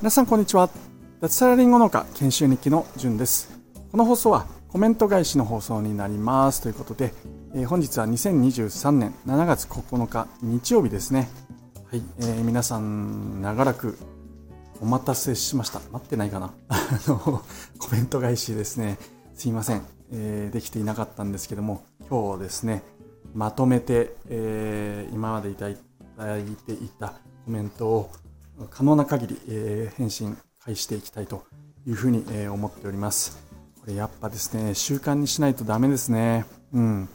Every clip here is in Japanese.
皆さんこんにちは。脱サラリンゴ農家研修日記のじゅんです。この放送はコメント返しの放送になります。ということで、えー、本日は2023年7月9日日曜日ですね。はい、えー、皆さん長らくお待たせしました。待ってないかな。あのコメント返しですね。すいません、えー、できていなかったんですけども今日ですねまとめて、えー、今までいただいていたコメントを可能な限り、えー、返信返していきたいというふうに、えー、思っております。これやっぱですね、習慣にしないとダメですね。うん。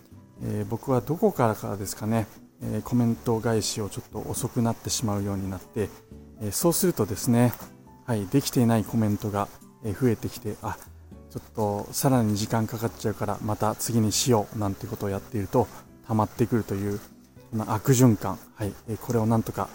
えー、僕はどこからからですかね、え、コメント返しをちょっと遅くなってしまうようになって、え、そうするとですね、はい、できていないコメントが増えてきて、あ、ちょっとさらに時間かかっちゃうからまた次にしようなんてことをやっていると溜まってくるという悪循環、はい、これをなんとか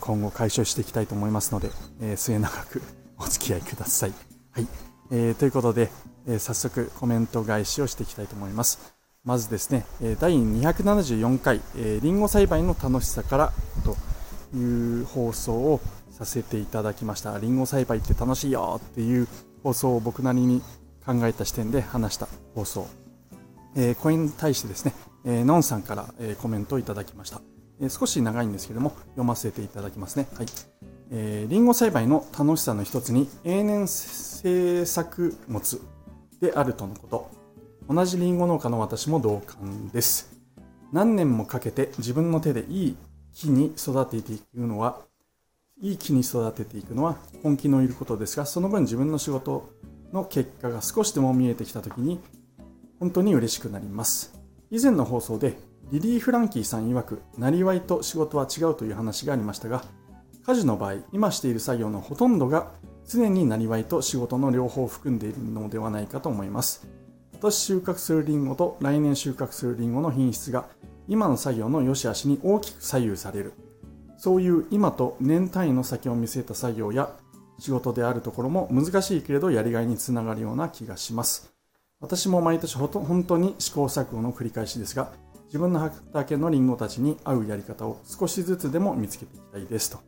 今後解消していきたいと思いますので、え末永くお付き合いください。はい。えー、ということで、え、早速コメント返しをしていきたいと思います。まずですね、第274回、えー、リンゴ栽培の楽しさからという放送をさせていただきました。リンゴ栽培って楽しいよっていう放送を僕なりに考えた視点で話した放送。えー、これに対してですね、えー、ノンさんから、えー、コメントをいただきました。え少し長いんですけども、読ませていただきますね。はい。えー、リンゴ栽培の楽しさの一つに永年生作物であるとのこと。同じリンゴ農家の私も同感です。何年もかけて自分の手でいい木に育てていくのは、いい木に育てていくのは根気のいることですが、その分自分の仕事の結果が少しでも見えてきたときに、本当に嬉しくなります。以前の放送でリリー・フランキーさん曰く、なりわいと仕事は違うという話がありましたが、家事の場合、今している作業のほとんどが常になりわいと仕事の両方を含んでいるのではないかと思います。今年収穫するリンゴと来年収穫するリンゴの品質が今の作業の良し悪しに大きく左右される。そういう今と年単位の先を見据えた作業や仕事であるところも難しいけれどやりがいにつながるような気がします。私も毎年本当に試行錯誤の繰り返しですが、自分の畑のリンゴたちに合うやり方を少しずつでも見つけていきたいです。と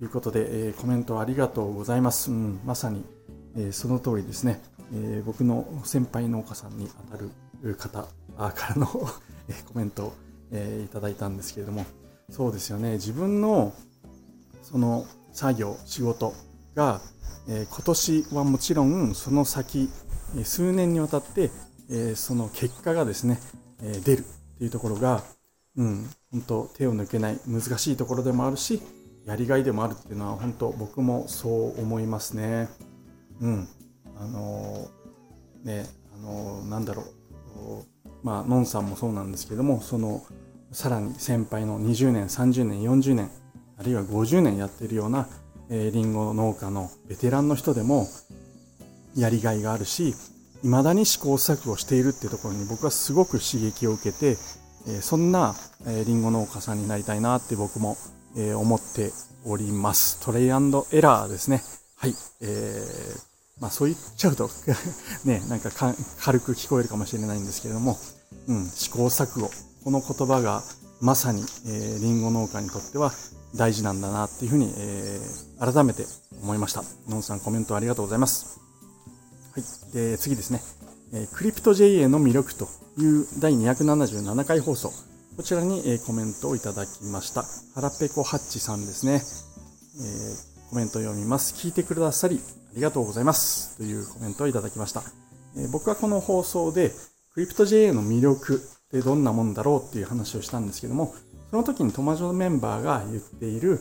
いうことで、えー、コメントありがとうございます。うん、まさに、えー、その通りですね、えー、僕の先輩農家さんにあたる方からの コメントを、え、いただいたんですけれども、そうですよね、自分のその作業、仕事が、え今年はもちろんその先、数年にわたって、えその結果がですね、え出るっていうところが、うん、本当手を抜けない難しいところでもあるし、やりがいでもあるっていうのは本当僕もそう思いますね。うん。あのー、ね、あのー、なんだろう。まあ、のんさんもそうなんですけども、その、さらに先輩の20年、30年、40年、あるいは50年やってるような、えー、リンゴ農家のベテランの人でも、やりがいがあるし、未だに試行錯誤しているっていうところに僕はすごく刺激を受けて、えそんな、えリンゴ農家さんになりたいなって僕も、え思っております。トレイエラーですね。はい。えー、まあそう言っちゃうと ね、なんか軽く聞こえるかもしれないんですけれども、うん、試行錯誤。この言葉がまさに、えー、リンゴ農家にとっては大事なんだなっていうふうに、えー、改めて思いました。のんさんコメントありがとうございます。はい。で、次ですね。えクリプト JA の魅力という第277回放送。こちらに、えコメントをいただきました。腹ペコハッチさんですね。えー、コメントを読みます。聞いてくださりありがとうございます。というコメントをいただきました。え、僕はこの放送で、クリプト JA の魅力ってどんなもんだろうっていう話をしたんですけども、その時にトマジョメンバーが言っている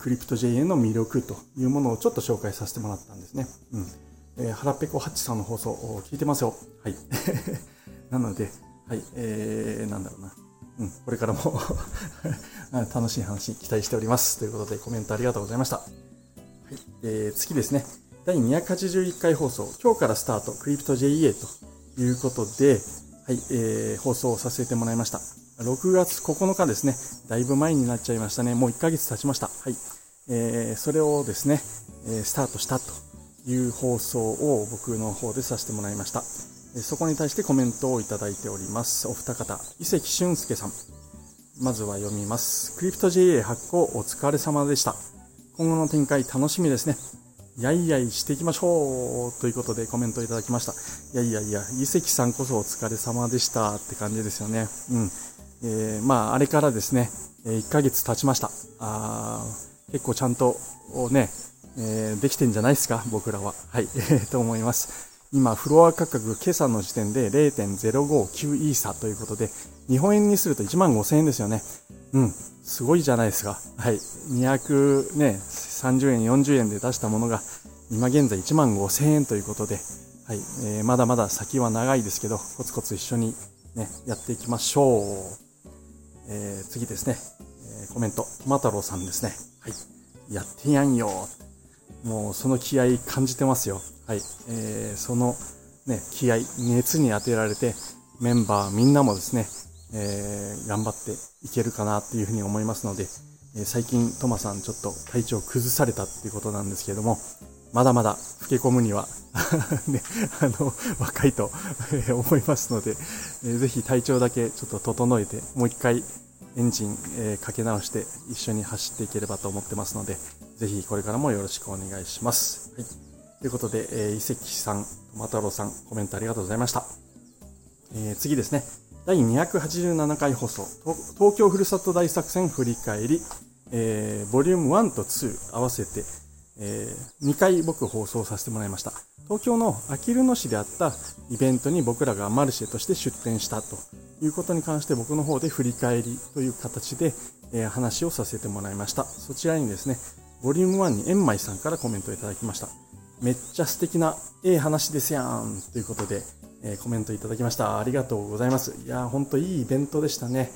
クリプト JA の魅力というものをちょっと紹介させてもらったんですね。うん。えー、腹ペコハッチさんの放送を聞いてますよ。はい。なので、はい、えー、なんだろうな。うん、これからも 楽しい話期待しております。ということでコメントありがとうございました。はい、えー、次ですね。第281回放送、今日からスタート、クリプト JA ということで、はい、えー、放送させてもらいました。6月9日ですね。だいぶ前になっちゃいましたね。もう1ヶ月経ちました。はい。えー、それをですね、えー、スタートしたという放送を僕の方でさせてもらいました。そこに対してコメントをいただいております。お二方、伊関俊介さん。まずは読みます。クリプト JA 発行お疲れ様でした。今後の展開楽しみですね。やいやいしていきましょうということでコメントいただきました。いやいやいや、伊関さんこそお疲れ様でしたって感じですよね。うん。えー、まあ、あれからですね、1ヶ月経ちました。あ結構ちゃんとね、えー、できてんじゃないですか、僕らは。はい、と思います。今、フロア価格、今朝の時点で0.059イーサということで、日本円にすると1万5000円ですよね。うん、すごいじゃないですか。はい、200ね、30円、40円で出したものが、今現在1万5000円ということで、はい、えー、まだまだ先は長いですけど、コツコツ一緒にね、やっていきましょう。えー、次ですね、えー、コメント、トマ太郎さんですね。はい、やってやんよ。もうその気合感じてますよ。はい。えー、そのね、気合、熱に当てられて、メンバーみんなもですね、えー、頑張っていけるかなっていうふうに思いますので、えー、最近トマさんちょっと体調崩されたっていうことなんですけれども、まだまだ老け込むには ね、あの、若いと思いますので、えー、ぜひ体調だけちょっと整えて、もう一回エンジン、えー、かけ直して一緒に走っていければと思ってますので、ぜひこれからもよろしくお願いします。はい。ということで、えー、伊関さん、トマ太郎さん、コメントありがとうございました。えー、次ですね。第287回放送、東京ふるさと大作戦振り返り、えー、ボリューム1と2合わせて、えー、2回僕放送させてもらいました。東京のあきる野市であったイベントに僕らがマルシェとして出店したということに関して僕の方で振り返りという形で、えー、話をさせてもらいました。そちらにですね、ボリューム1に円舞さんからコメントいただきました。めっちゃ素敵なええ話ですやんということで、えー、コメントいただきました。ありがとうございます。いやーほんといいイベントでしたね。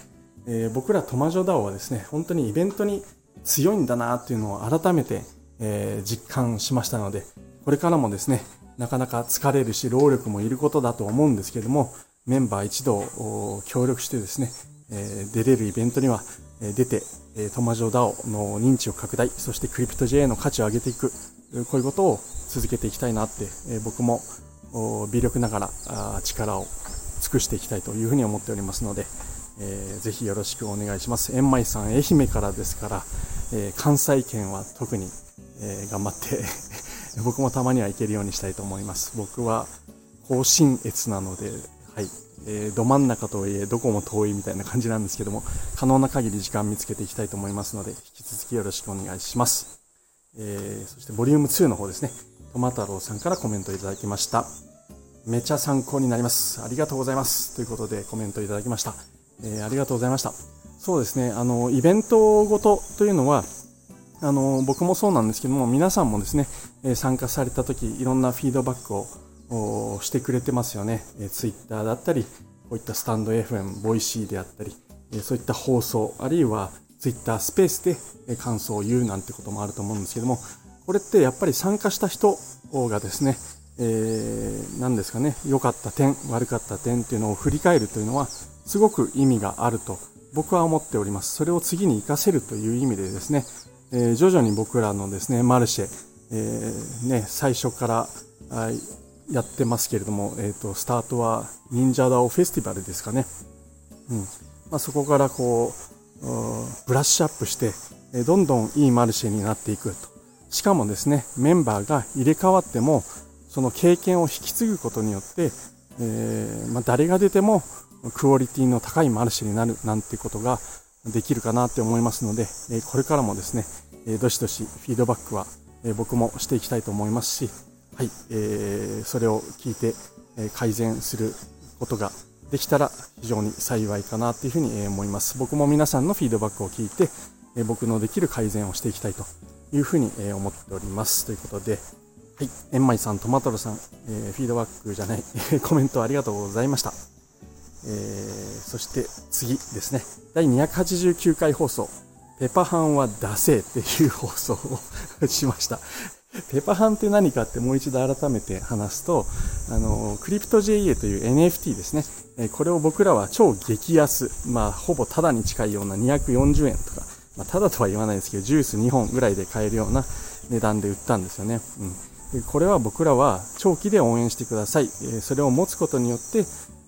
えー、僕らトマジョダオはですね、本当にイベントに強いんだなっていうのを改めて、えー、実感しましたので、これからもですね、なかなか疲れるし、労力もいることだと思うんですけども、メンバー一同協力してですね、え、出れるイベントには、え、出て、えー、トマジョダオの認知を拡大、そしてクリプト JA の価値を上げていく、こういうことを続けていきたいなって、え僕も微力ながら力を尽くしていきたいというふうに思っておりますので、えー、ぜひよろしくお願いします。円舞さん、愛媛からですから、え、関西圏は特に、え、頑張って僕もたまには行けるようにしたいと思います。僕は甲信越なので、はい、えー、ど真ん中とはいえどこも遠いみたいな感じなんですけども、可能な限り時間見つけていきたいと思いますので、引き続きよろしくお願いします。えー、そしてボリューム2の方ですね、トマ太郎さんからコメントいただきました。めちゃ参考になります。ありがとうございます。ということでコメントいただきました。えー、ありがとうございました。そうですね、あの、イベントごとというのは、あの、僕もそうなんですけども、皆さんもですね、え参加された時、いろんなフィードバックをしてくれてますよね。え Twitter だったり、こういったスタンド FM、 Voicy であったり、えそういった放送、あるいは Twitter スペースで感想を言うなんてこともあると思うんですけども、これってやっぱり参加した人がですね、えー、何ですかね、良かった点、悪かった点っていうのを振り返るというのは、すごく意味があると僕は思っております。それを次に活かせるという意味でですね、えー、徐々に僕らのですね、マルシェ、えー、ね、最初からやってますけれども、えっ、ー、と、スタートは忍者ダオフェスティバルですかね。うん。まあ、そこからこう、ブラッシュアップして、えどんどんいいマルシェになっていくと。しかもですね、メンバーが入れ替わっても、その経験を引き継ぐことによって、えー、まあ、誰が出てもクオリティの高いマルシェになるなんてことができるかなって思いますので、えこれからもですね、えどしどしフィードバックは、え僕もしていきたいと思いますし、はい、えー、それを聞いて、え改善することができたら非常に幸いかなというふうに思います。僕も皆さんのフィードバックを聞いて、え僕のできる改善をしていきたいというふうに思っております。ということで、はい、円舞さん、トマトロさん、えー、フィードバックじゃない、コメントありがとうございました。えー、そして次ですね、第289回放送、ペパハンは出せっていう放送をしました。ペパハンって何かってもう一度改めて話すと、あの、クリプト JA という NFT ですね。これを僕らは超激安、まあ、ほぼタダに近いような240円とか、まあ、タダとは言わないですけど、ジュース2本ぐらいで買えるような値段で売ったんですよね。うん。これは僕らは長期で応援してください。それを持つことによって、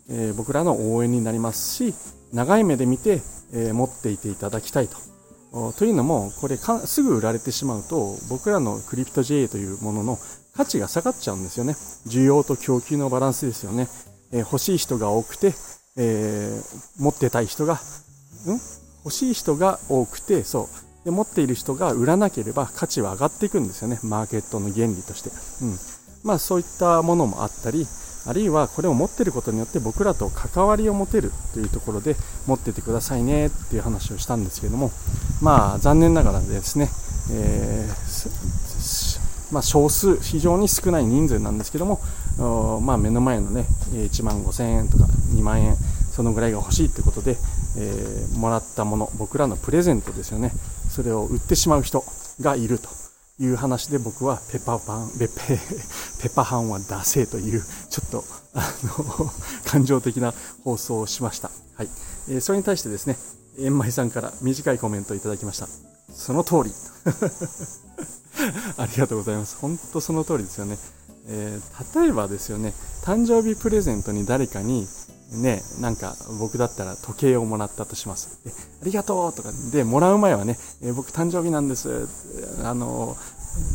え僕らの応援になりますし、長い目で見て、え持っていていただきたいと。というのも、これかすぐ売られてしまうと、僕らのクリプト JA というものの価値が下がっちゃうんですよね。需要と供給のバランスですよね。え欲しい人が多くて、えー、持ってたい人が、ん？欲しい人が多くて、そう。で、持っている人が売らなければ価値は上がっていくんですよね。マーケットの原理として。うん。まあそういったものもあったり、あるいはこれを持っていることによって僕らと関わりを持てるというところで持っててくださいねっていう話をしたんですけども、まあ残念ながらですね、えー、まあ、少数、非常に少ない人数なんですけども、まあ、目の前のね、1万5000円とか2万円、そのぐらいが欲しいということで、えー、もらったもの、僕らのプレゼントですよね。それを売ってしまう人がいるという話で僕はペパパン、ペペペパハンは出せという、ちょっと、あの、感情的な放送をしました。はい。えー、それに対してですね、円舞さんから短いコメントをいただきました。その通り。ありがとうございます。本当その通りですよね。えー、例えばですよね、誕生日プレゼントに誰かに、ね、なんか僕だったら時計をもらったとします。でありがとうとか、で、もらう前はね、え、僕誕生日なんです。あの、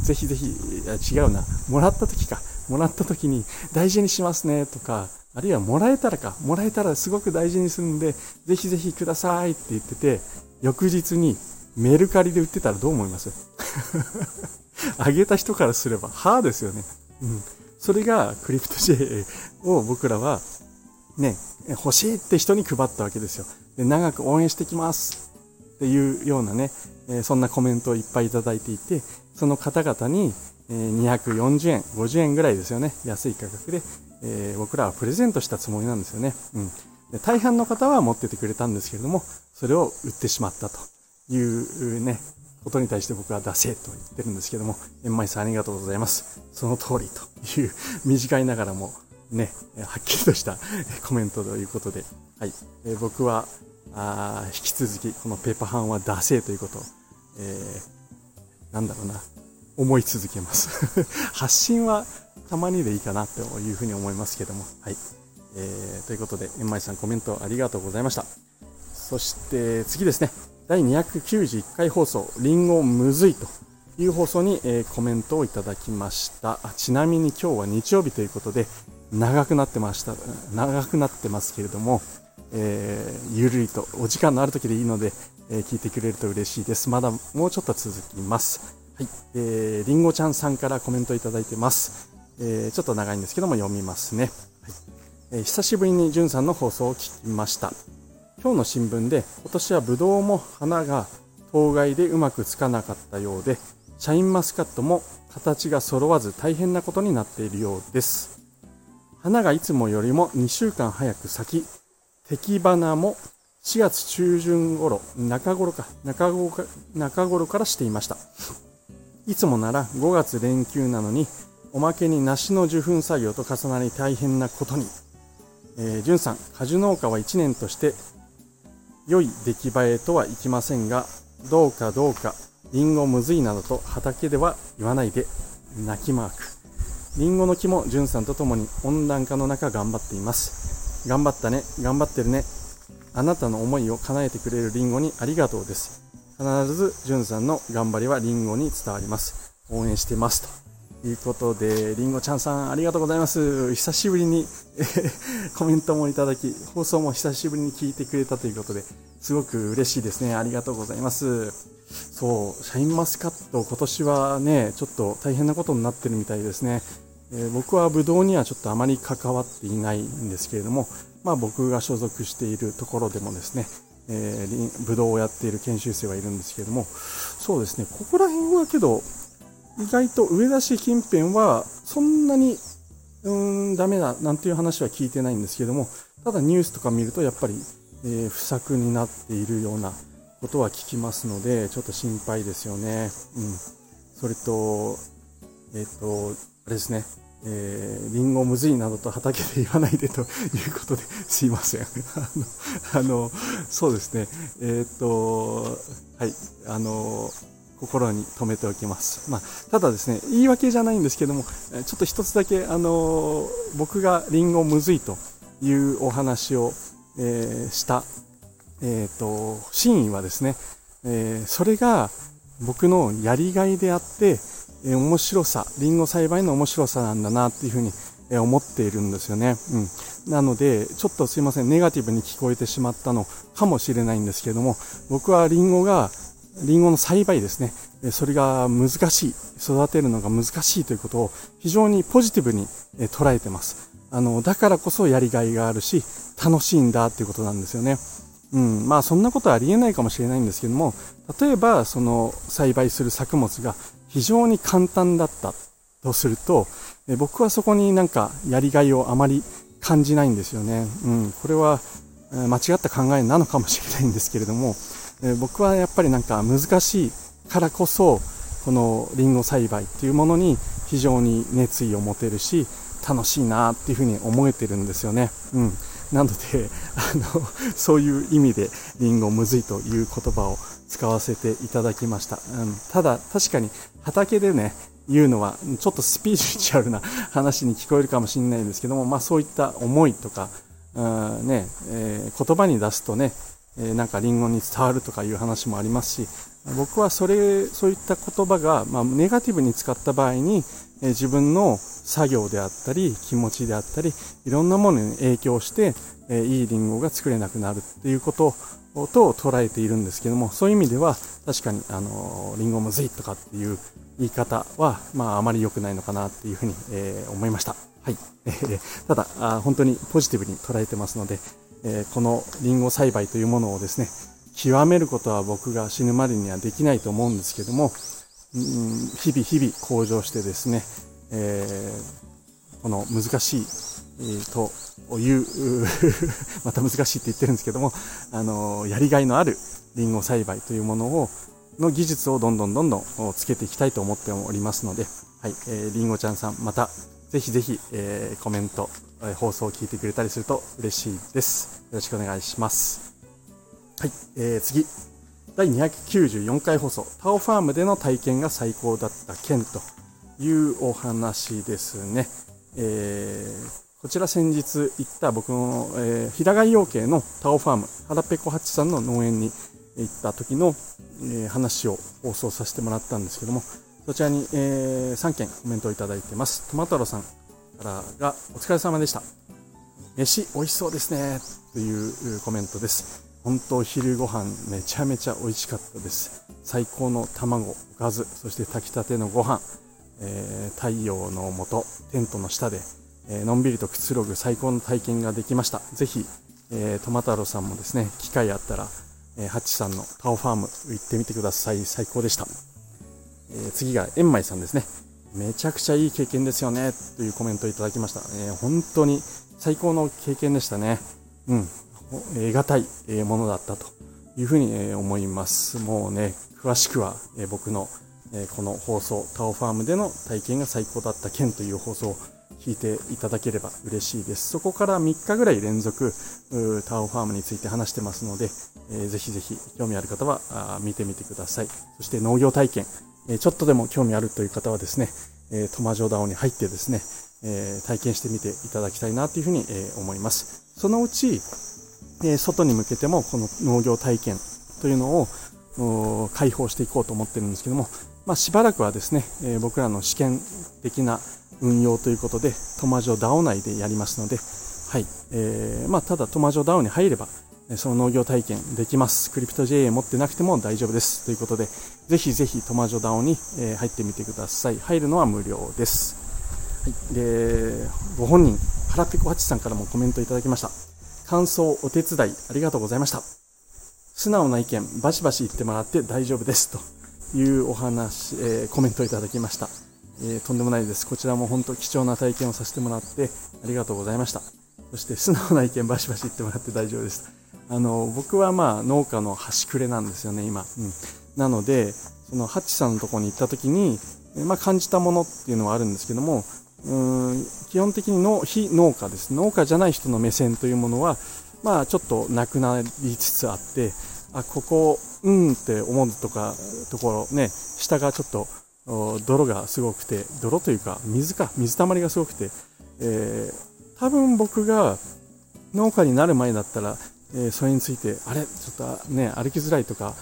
ぜひぜひ、違うな、もらった時か。もらった時に大事にしますねとか、あるいはもらえたらか、もらえたらすごく大事にするんで、ぜひぜひくださいって言ってて、翌日にメルカリで売ってたらどう思います？あげた人からすれば、はぁですよね。うん。それがクリプト J を僕らはね、欲しいって人に配ったわけですよ。で長く応援してきますっていうようなね、えそんなコメントをいっぱいいただいていて、その方々に、え240円、50円ぐらいですよね。安い価格で、え僕らはプレゼントしたつもりなんですよね。うん。で大半の方は持っててくれたんですけれども、それを売ってしまったというね、ことに対して僕は出せと言ってるんですけども、円舞さんありがとうございます。その通りという 短いながらもね、はっきりとしたコメントということで、はい、えー、僕はあ引き続きこのペーパーハンは出せということを、えー、なんだろうな、思い続けます。発信はたまにでいいかなというふうに思いますけども、はい。えー、ということで、円舞さんコメントありがとうございました。そして次ですね、第291回放送、リンゴむずいという放送に、えー、コメントをいただきました。ちなみに今日は日曜日ということで、長くなってました、長くなってますけれども、えー、ゆるりとお時間のある時でいいので、えー、聞いてくれると嬉しいです。まだもうちょっと続きます。はい。えー、りんごちゃんさんからコメントいただいてます。えー、ちょっと長いんですけども読みますね。はいえー、久しぶりにじゅんさんの放送を聞きました。今日の新聞で今年はブドウも花が当該でうまくつかなかったようでシャインマスカットも形が揃わず大変なことになっているようです花がいつもよりも2週間早く咲き敵花も4月中旬頃中頃か中頃か中頃からしていましたいつもなら5月連休なのにおまけに梨の受粉作業と重なり大変なことにえー、じゅんさん、果樹農家は1年として良い出来栄えとはいきませんが、どうかどうか、リンゴむずいなどと畑では言わないで、泣きマーク。リンゴの木もじゅんさんと共に温暖化の中頑張っています。頑張ったね、頑張ってるね。あなたの思いを叶えてくれるリンゴにありがとうです。必ずじゅんさんの頑張りはリンゴに伝わります。応援してます。ということで、りんごちゃんさんありがとうございます。久しぶりにコメントもいただき、放送も久しぶりに聞いてくれたということで、すごく嬉しいですね。ありがとうございます。そう、シャインマスカット今年はね、ちょっと大変なことになってるみたいですね。えー、僕はブドウにはちょっとあまり関わっていないんですけれども、まあ僕が所属しているところでもですね、えー、ブドウをやっている研修生はいるんですけれども、そうですね、ここら辺はけど、意外と上田市近辺はそんなにうーんダメだなんていう話は聞いてないんですけどもただニュースとか見るとやっぱり、え、不作になっているようなことは聞きますのでちょっと心配ですよね。うん、それとえっ、ー、とあれですねえー、リンゴむずいなどと畑で言わないでということで すいません。あの、あのそうですね。えっ、ー、と、はい、あの、心に留めておきます。まあ、ただですね、言い訳じゃないんですけども、ちょっと一つだけ、あの僕がリンゴむずいというお話を、えー、したえっ、ー、と、真意はですね、えー、それが僕のやりがいであって、えー、面白さ、リンゴ栽培の面白さなんだなっていうふうに、思っているんですよね。うん。なので、ちょっとすいません、ネガティブに聞こえてしまったのかもしれないんですけれども、僕はリンゴが、リンゴの栽培ですね、それが難しい、育てるのが難しいということを非常にポジティブに捉えてます。あの、だからこそやりがいがあるし、楽しいんだっていうことなんですよね。うん、まあそんなことはありえないかもしれないんですけども、例えばその栽培する作物が非常に簡単だったとすると、え僕はそこになんかやりがいをあまり感じないんですよね。うん、これは間違った考えなのかもしれないんですけれども、え僕はやっぱりなんか難しいからこそ、このリンゴ栽培っていうものに非常に熱意を持てるし、楽しいなっていうふうに思えてるんですよね。うん。なので、あの、そういう意味で、リンゴむずいという言葉を使わせていただきました。うん、ただ、確かに畑でね、言うのは、ちょっとスピリチュアルな話に聞こえるかもしれないんですけども、まあそういった思いとか、うんね、えー、言葉に出すとね、えー、なんかリンゴに伝わるとかいう話もありますし、僕はそれ、そういった言葉が、まあ、ネガティブに使った場合に、え、自分の作業であったり、気持ちであったり、いろんなものに影響して、えいいリンゴが作れなくなるっていうことと捉えているんですけども、そういう意味では、確かに、あの、リンゴむずいとかっていう言い方は、まあ、あまり良くないのかなっていうふうに、え、思いました。はい。え、ただあ、本当にポジティブに捉えてますので、えー、このリンゴ栽培というものをですね、極めることは僕が死ぬまでにはできないと思うんですけども、日々日々向上してですね、えー、この難しい、えー、という また難しいって言ってるんですけども、あのやりがいのあるリンゴ栽培というものをの技術をどんどんどんどんつけていきたいと思っておりますので、はい、えー、りんごちゃんさん、またぜひぜひ、えー、コメント、えー、放送を聞いてくれたりすると嬉しいです。よろしくお願いします。はい、えー、次。第294回放送、タオファームでの体験が最高だった件というお話ですね。えー、こちら先日行った僕の、えー、平飼い養鶏のタオファーム、腹ペコハチさんの農園に行った時の、えー、話を放送させてもらったんですけども、そちらに、えー、3件コメントをいただいてます。トマトロさんからが、お疲れ様でした。飯美味しそうですね。というコメントです。本当お昼ご飯めちゃめちゃ美味しかったです。最高の卵、おかず、そして炊きたてのご飯、えー、太陽の下、テントの下で、えー、のんびりとくつろぐ最高の体験ができました。ぜひ、えー、トマタロさんもですね、機会あったら、えー、ハッチさんのタオファーム行ってみてください。最高でした。えー、次が、エンマイさんですね。めちゃくちゃいい経験ですよね。というコメントをいただきました。えー、本当に最高の経験でしたね。うん。得難いものだったというふうに思います。もうね、詳しくは僕のこの放送、タオファームでの体験が最高だった件という放送を聞いていただければ嬉しいです。そこから3日ぐらい連続、タオファームについて話してますので、ぜひぜひ興味ある方は見てみてください。そして農業体験、ちょっとでも興味あるという方はですね、トマジョダオに入ってですね、体験してみていただきたいなというふうに、思います。そのうち、えー、外に向けてもこの農業体験というのを開放していこうと思ってるんですけども、まあ、しばらくはですね、えー、僕らの試験的な運用ということで、トマジョダオ内でやりますので、はい。えー、まあ、ただトマジョダオに入れば、その農業体験できます。クリプト JA 持ってなくても大丈夫です。ということで、ぜひぜひトマジョダオに入ってみてください。入るのは無料です。はい。で、ご本人、腹ペコハチさんからもコメントいただきました。感想、お手伝い、ありがとうございました。素直な意見、バシバシ言ってもらって大丈夫です。というお話、えー、コメントをいただきました。えー、とんでもないです。こちらも本当貴重な体験をさせてもらってありがとうございました。そして素直な意見バシバシ言ってもらって大丈夫です。あの、僕はまあ農家の端くれなんですよね、今。うん。なので、そのハッチさんのとこに行った時に、まあ感じたものっていうのはあるんですけども、うん基本的にの非農家です。農家じゃない人の目線というものは、まあちょっとなくなりつつあって、あ、ここ、うんって思うとか、ところね、下がちょっと泥がすごくて、泥というか水か、水たまりがすごくて、えー、多分僕が農家になる前だったら、えそれについて、あれ？ちょっとね、歩きづらいとか、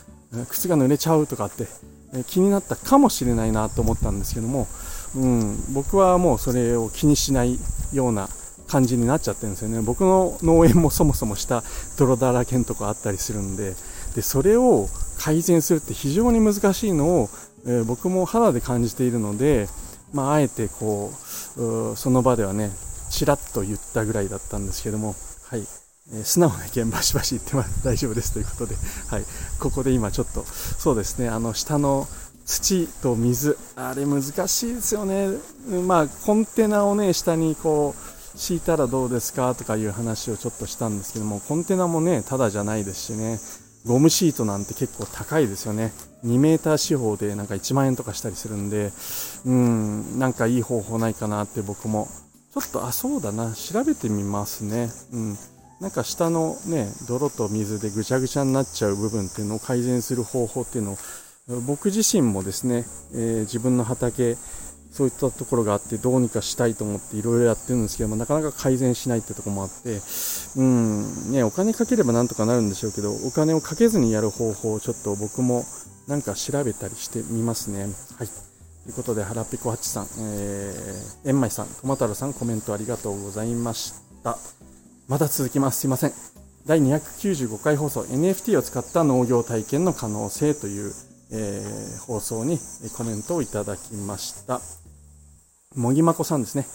靴が濡れちゃうとかって、え気になったかもしれないなと思ったんですけども、うん、僕はもうそれを気にしないような感じになっちゃってるんですよね。僕の農園もそもそも下泥だらけのとこあったりするんで、で、それを改善するって非常に難しいのを、えー、僕も肌で感じているので、まあ、あえてこう、うその場ではね、ちらっと言ったぐらいだったんですけども、はい。えー、素直な意見バシバシ言ってます大丈夫ですということで、はい。ここで今ちょっと、そうですね、あの、下の土と水、あれ難しいですよね。まあ、コンテナをね、下にこう、敷いたらどうですかとかいう話をちょっとしたんですけども、コンテナもね、ただじゃないですしね、ゴムシートなんて結構高いですよね。2メーター四方でなんか1万円とかしたりするんで、うん、なんかいい方法ないかなって僕も、ちょっと、あ、そうだな、調べてみますね。うん。なんか下のね、泥と水でぐちゃぐちゃになっちゃう部分っていうのを改善する方法っていうのを、僕自身もですね、えー、自分の畑、そういったところがあってどうにかしたいと思っていろいろやってるんですけどもなかなか改善しないってとこもあってうんねお金かければなんとかなるんでしょうけどお金をかけずにやる方法をちょっと僕もなんか調べたりしてみますね。はい。ということで腹ペコハチさん、えー、えんまいさんトマタルさんコメントありがとうございました。まだ続きます。すいません。第295回放送 NFT を使った農業体験の可能性という、えー、放送にコメントをいただきましたもぎまこさんですね。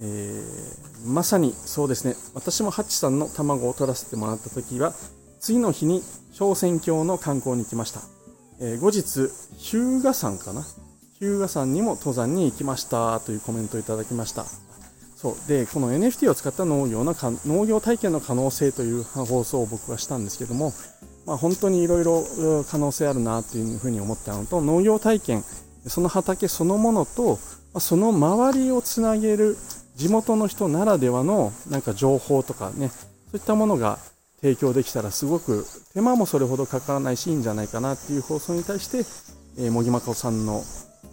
えー、まさにそうですね。私もハッチさんの卵を取らせてもらった時は、次の日に小仙峡の観光に行きました。えー、後日、日向山かな？日向山にも登山に行きましたというコメントをいただきました。そう。で、この NFT を使った農業の農業体験の可能性という放送を僕はしたんですけども、まあ、本当にいろいろ可能性あるなというふうに思ったのと、農業体験、その畑そのものと、その周りをつなげる地元の人ならではのなんか情報とかね、そういったものが提供できたらすごく手間もそれほどかからないしいいんじゃないかなっていう放送に対して、えー、もぎまこさんの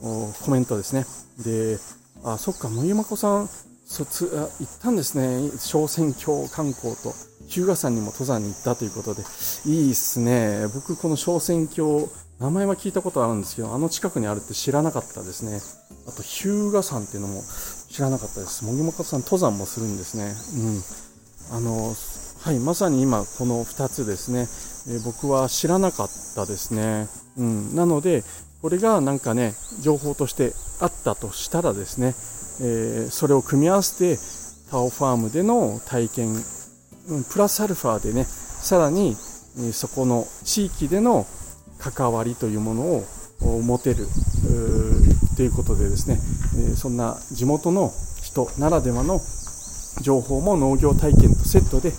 コメントですね。で、あ、そっか、もぎまこさん、卒、行ったんですね。小選挙観光と、日向山にも登山に行ったということで、いいっすね。僕、この小選挙、名前は聞いたことあるんですけど、あの近くにあるって知らなかったですね。あと、日向山っていうのも知らなかったです。もぎもかさん登山もするんですね。うん。あの、はい、まさに今この2つですね、え、僕は知らなかったですね。うん。なので、これがなんかね、情報としてあったとしたらですね、えー、それを組み合わせて、タオファームでの体験、プラスアルファでね、さらに、そこの地域での関わりというものを持てるということでですね、そんな地元の人ならではの情報も農業体験とセットで、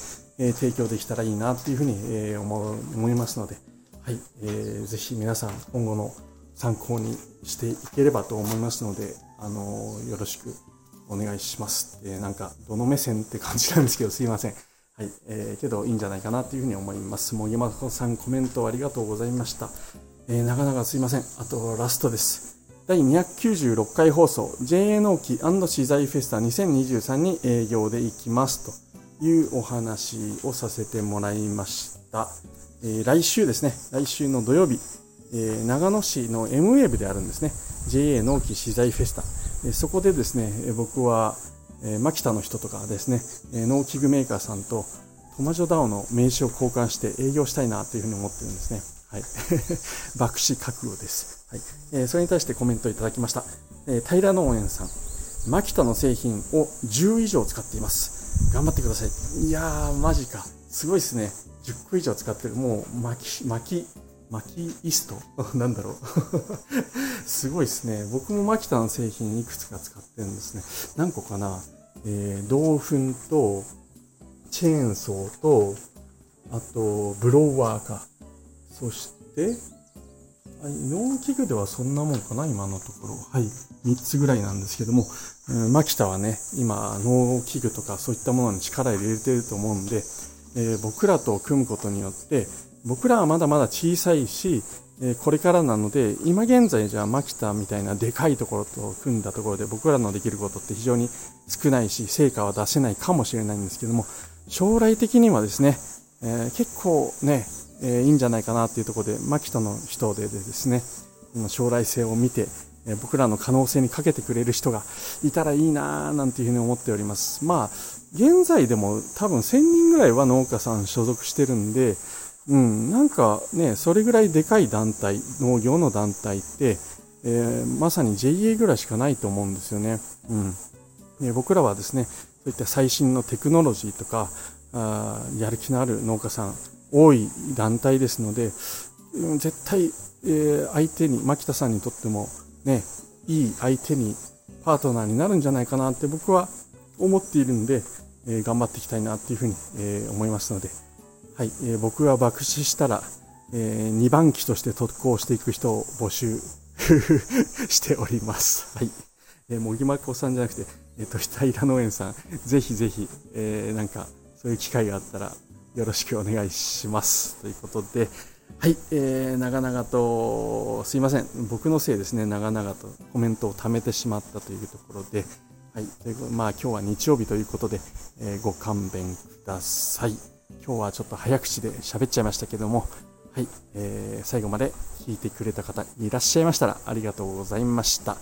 提供できたらいいなというふうに、思思いますので、はいえー、ぜひ皆さん今後の参考にしていければと思いますので、あのよろしくお願いします。えー、なんか、どの目線って感じなんですけど、すいません。はい、えー、けどいいんじゃないかなというふうに思います。もぎまこさんコメントありがとうございました。えー、なかなかすいません。あとラストです。第296回放送 JA 納期資材フェスタ2023に営業で行きますというお話をさせてもらいました。えー、来週ですね、来週の土曜日、えー、長野市の M ウェーブであるんですね、JA 納期資材フェスタ。えー、そこでですね、僕は、えー、マキタの人とかですね、え農機具メーカーさんとトマジョダオの名刺を交換して営業したいなというふうに思ってるんですね。はい。爆死覚悟です。はい。え、それに対してコメントいただきました。えー、平農園さん。マキタの製品を10以上使っています。頑張ってください。いやー、マジか。すごいですね。10個以上使ってる。もう、巻き、巻き、巻きイスト？なんだろう すごいですね。僕もマキタの製品いくつか使ってるんですね。何個かな？えー、銅粉と、チェーンソーと、あと、ブロワーか。そして、農機具ではそんなもんかな、今のところ。はい、3つぐらいなんですけども、うん、マキタはね、今、農機具とかそういったものに力入れてると思うんで、えー、僕らと組むことによって、僕らはまだまだ小さいし、これからなので、今現在じゃあマキタみたいなでかいところと組んだところで僕らのできることって非常に少ないし、成果は出せないかもしれないんですけども、将来的にはですね、え、結構ね、え、いいんじゃないかなっていうところで、マキトの人でですね、将来性を見て、僕らの可能性にかけてくれる人がいたらいいなぁなんていうふうに思っております。まあ、現在でも多分1000人ぐらいは農家さん所属してるんで、うん、なんかね、それぐらいでかい団体、農業の団体って、えー、まさに JA ぐらいしかないと思うんですよね。うん。で僕らはですね、そういった最新のテクノロジーとか、あやる気のある農家さん、多い団体ですので、絶対、えー、相手に、牧田さんにとっても、ね、いい相手に、パートナーになるんじゃないかなって僕は思っているんで、えー、頑張っていきたいなっていうふうに、え、思いますので、はい、えー、僕が爆死したら、えー、2番機として特攻していく人を募集 しております。はい。えー、もぎまこさんじゃなくて、えっ、ー、と、平農園さん、ぜひぜひ、えー、なんか、そういう機会があったら、よろしくお願いします。ということで、はい、えー、長々と、すいません。僕のせいですね。長々とコメントを貯めてしまったというところで、はい、というまあ今日は日曜日ということで、えー、ご勘弁ください。今日はちょっと早口で喋っちゃいましたけども、はい、えー、最後まで聞いてくれた方いらっしゃいましたらありがとうございました。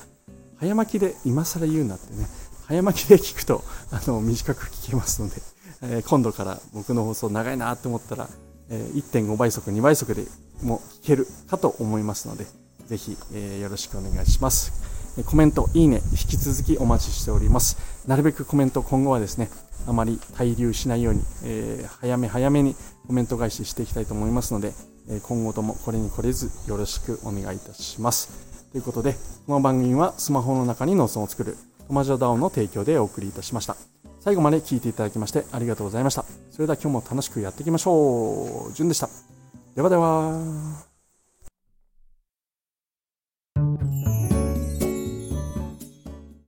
早巻きで今更言うなってね、早巻きで聞くと あの短く聞けますので、えー、今度から僕の放送長いなと思ったら、えー、1.5倍速、2倍速でも聞けるかと思いますので、ぜひ、えー、よろしくお願いします。コメント、いいね、引き続きお待ちしております。なるべくコメント、今後はですね、あまり滞留しないように、えー、早め早めにコメント返ししていきたいと思いますので、え今後ともこれに懲れずよろしくお願いいたします。ということで、この番組はスマホの中に農村を作るトマジョダオの提供でお送りいたしました。最後まで聞いていただきましてありがとうございました。それでは今日も楽しくやっていきましょう。じゅんでした。ではでは。